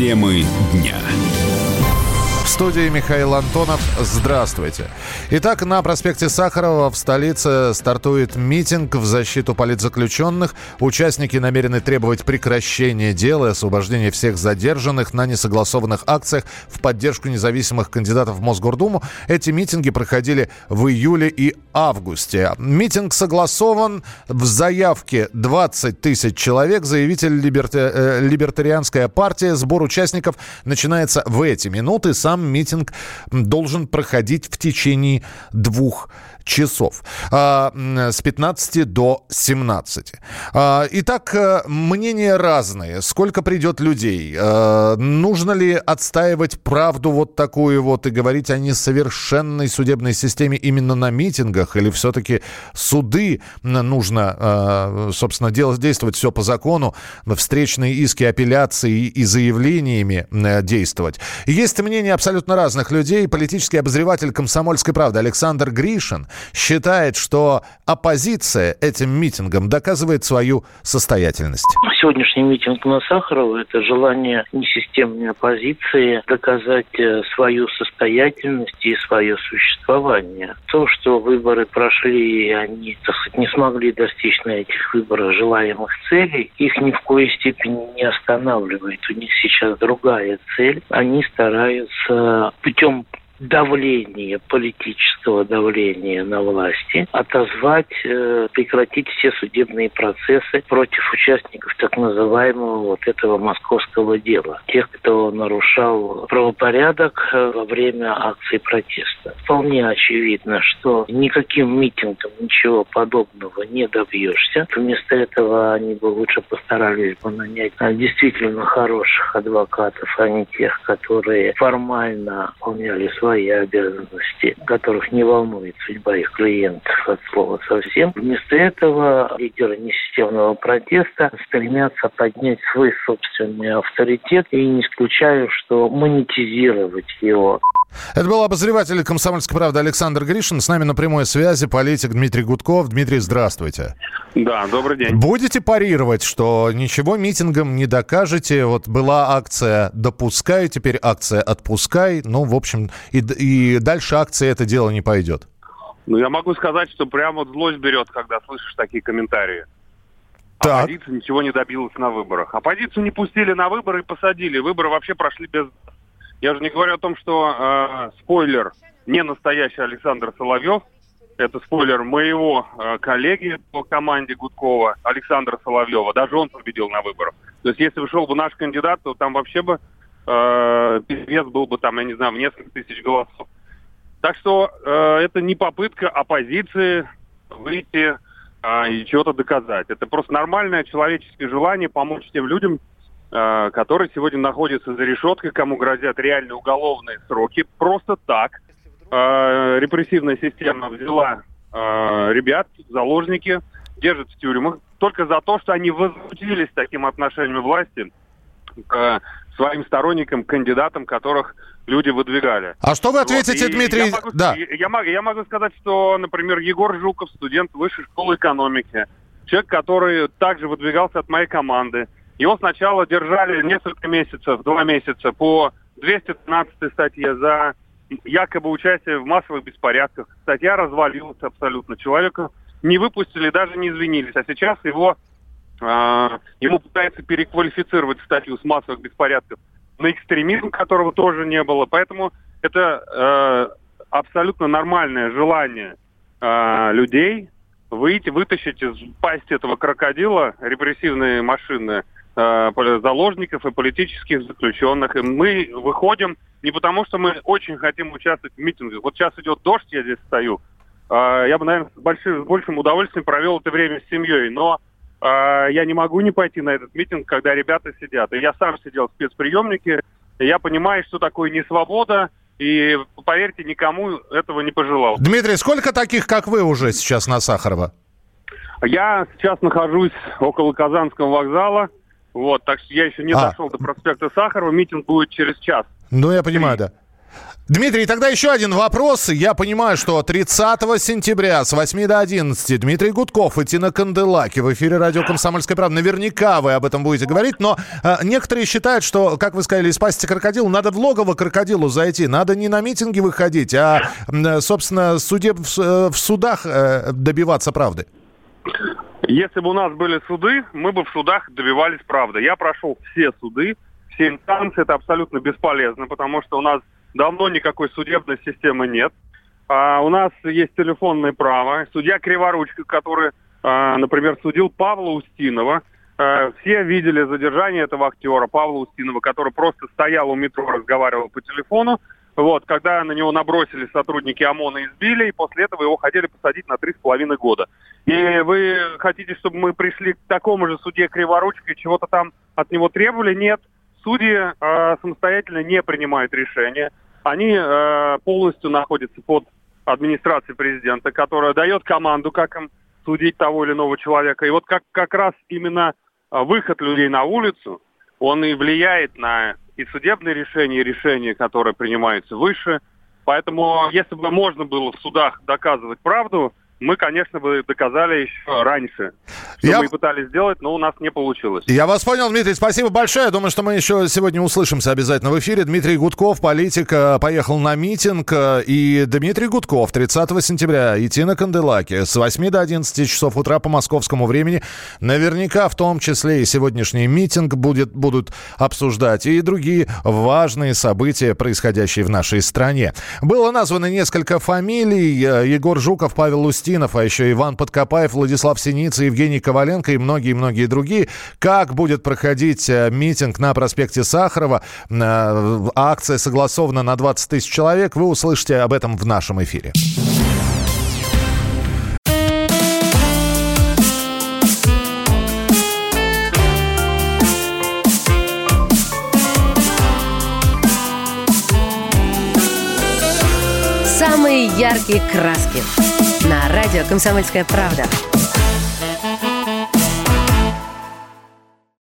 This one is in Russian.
Темы дня студии Михаил Антонов. Здравствуйте. Итак, на проспекте Сахарова в столице стартует митинг в защиту политзаключенных. Участники намерены требовать прекращения дела и освобождения всех задержанных на несогласованных акциях в поддержку независимых кандидатов в Мосгордуму. Эти митинги проходили в июле и августе. Митинг согласован. В заявке 20 тысяч человек. Заявитель либерта... э, Либертарианская партия. Сбор участников начинается в эти минуты. Сам митинг должен проходить в течение двух часов а, с 15 до 17. А, итак, э, мнения разные. Сколько придет людей? А, нужно ли отстаивать правду вот такую вот и говорить о несовершенной судебной системе именно на митингах? Или все-таки суды нужно, собственно, делать, действовать все по закону, встречные иски, апелляции и заявлениями действовать? Есть мнения абсолютно разных людей. Политический обозреватель «Комсомольской правды» Александр Гришин считает, что оппозиция этим митингом доказывает свою состоятельность. Сегодняшний митинг на Сахарова – это желание несистемной оппозиции доказать э, свою состоятельность и свое существование. То, что выборы прошли, и они, так сказать, не смогли достичь на этих выборах желаемых целей, их ни в коей степени не останавливает. У них сейчас другая цель. Они стараются путем давление, политического давления на власти, отозвать, э, прекратить все судебные процессы против участников так называемого вот этого московского дела. Тех, кто нарушал правопорядок э, во время акции протеста. Вполне очевидно, что никаким митингом ничего подобного не добьешься. Вместо этого они бы лучше постарались бы нанять а, действительно хороших адвокатов, а не тех, которые формально выполняли свои свои обязанности, которых не волнует судьба их клиентов от слова совсем. Вместо этого лидеры несистемного протеста стремятся поднять свой собственный авторитет и не исключаю, что монетизировать его. Это был обозреватель «Комсомольской правды» Александр Гришин. С нами на прямой связи политик Дмитрий Гудков. Дмитрий, здравствуйте. Да, добрый день. Будете парировать, что ничего митингом не докажете? Вот была акция «Допускай», теперь акция «Отпускай». Ну, в общем, и, и дальше акция это дело не пойдет. Ну, я могу сказать, что прямо злость берет, когда слышишь такие комментарии. Так. Оппозиция ничего не добилась на выборах. Оппозицию не пустили на выборы и посадили. Выборы вообще прошли без я же не говорю о том, что э, спойлер не настоящий Александр Соловьев. Это спойлер моего э, коллеги по команде Гудкова Александра Соловьева. Даже он победил на выборах. То есть если вышел бы наш кандидат, то там вообще бы э, вес был бы там, я не знаю, в несколько тысяч голосов. Так что э, это не попытка оппозиции выйти э, и чего-то доказать. Это просто нормальное человеческое желание помочь тем людям, который сегодня находится за решеткой, кому грозят реальные уголовные сроки. Просто так э, репрессивная система взяла э, ребят, заложники, держит в тюрьмах только за то, что они возмутились таким отношением власти к своим сторонникам, кандидатам, которых люди выдвигали. А что вы ответите, вот. Дмитрий? Я могу, да. я, могу, я могу сказать, что, например, Егор Жуков, студент высшей школы экономики, человек, который также выдвигался от моей команды, его сначала держали несколько месяцев, два месяца по 213 статье за якобы участие в массовых беспорядках. Статья развалилась абсолютно. Человека не выпустили, даже не извинились. А сейчас его, э, ему пытаются переквалифицировать статью с массовых беспорядков на экстремизм, которого тоже не было. Поэтому это э, абсолютно нормальное желание э, людей выйти, вытащить из пасти этого крокодила репрессивные машины заложников и политических заключенных. И мы выходим не потому, что мы очень хотим участвовать в митингах. Вот сейчас идет дождь, я здесь стою. Э, я бы, наверное, с, большим, с большим удовольствием провел это время с семьей. Но э, я не могу не пойти на этот митинг, когда ребята сидят. И я сам сидел в спецприемнике. И я понимаю, что такое несвобода. И, поверьте, никому этого не пожелал. Дмитрий, сколько таких, как вы, уже сейчас на Сахарова? Я сейчас нахожусь около Казанского вокзала. Вот, так что я еще не а. дошел до проспекта Сахарова. Митинг будет через час. Ну, я понимаю, да. Дмитрий, тогда еще один вопрос. Я понимаю, что 30 сентября с 8 до 11 Дмитрий Гудков и Тина Канделаки в эфире радио «Комсомольская правда». Наверняка вы об этом будете говорить, но э, некоторые считают, что, как вы сказали, из пасти крокодил, надо в логово крокодилу зайти. Надо не на митинги выходить, а, собственно, суде, в, э, в судах э, добиваться правды. Если бы у нас были суды, мы бы в судах добивались правды. Я прошел все суды, все инстанции. Это абсолютно бесполезно, потому что у нас давно никакой судебной системы нет. А, у нас есть телефонное право. Судья Криворучка, который, а, например, судил Павла Устинова, а, все видели задержание этого актера Павла Устинова, который просто стоял у метро, разговаривал по телефону. Вот, когда на него набросили сотрудники ОМОНа и избили, и после этого его хотели посадить на три с половиной года. И вы хотите, чтобы мы пришли к такому же судье Криворучке, чего-то там от него требовали? Нет. Судьи э, самостоятельно не принимают решения. Они э, полностью находятся под администрацией президента, которая дает команду, как им судить того или иного человека. И вот как, как раз именно э, выход людей на улицу, он и влияет на и судебные решения, и решения, которые принимаются выше. Поэтому, если бы можно было в судах доказывать правду, мы, конечно, бы доказали еще раньше, что Я... мы пытались сделать, но у нас не получилось. Я вас понял, Дмитрий, спасибо большое. Думаю, что мы еще сегодня услышимся обязательно в эфире. Дмитрий Гудков, политик, э, поехал на митинг. Э, и Дмитрий Гудков 30 сентября идти на Канделаке с 8 до 11 часов утра по московскому времени. Наверняка в том числе и сегодняшний митинг будет, будут обсуждать и другие важные события, происходящие в нашей стране. Было названо несколько фамилий. Э, Егор Жуков, Павел Устин, Устинов, а еще Иван Подкопаев, Владислав Синица, Евгений Коваленко и многие-многие другие. Как будет проходить э, митинг на проспекте Сахарова? Э, акция согласована на 20 тысяч человек. Вы услышите об этом в нашем эфире. Самые яркие краски на радио «Комсомольская правда».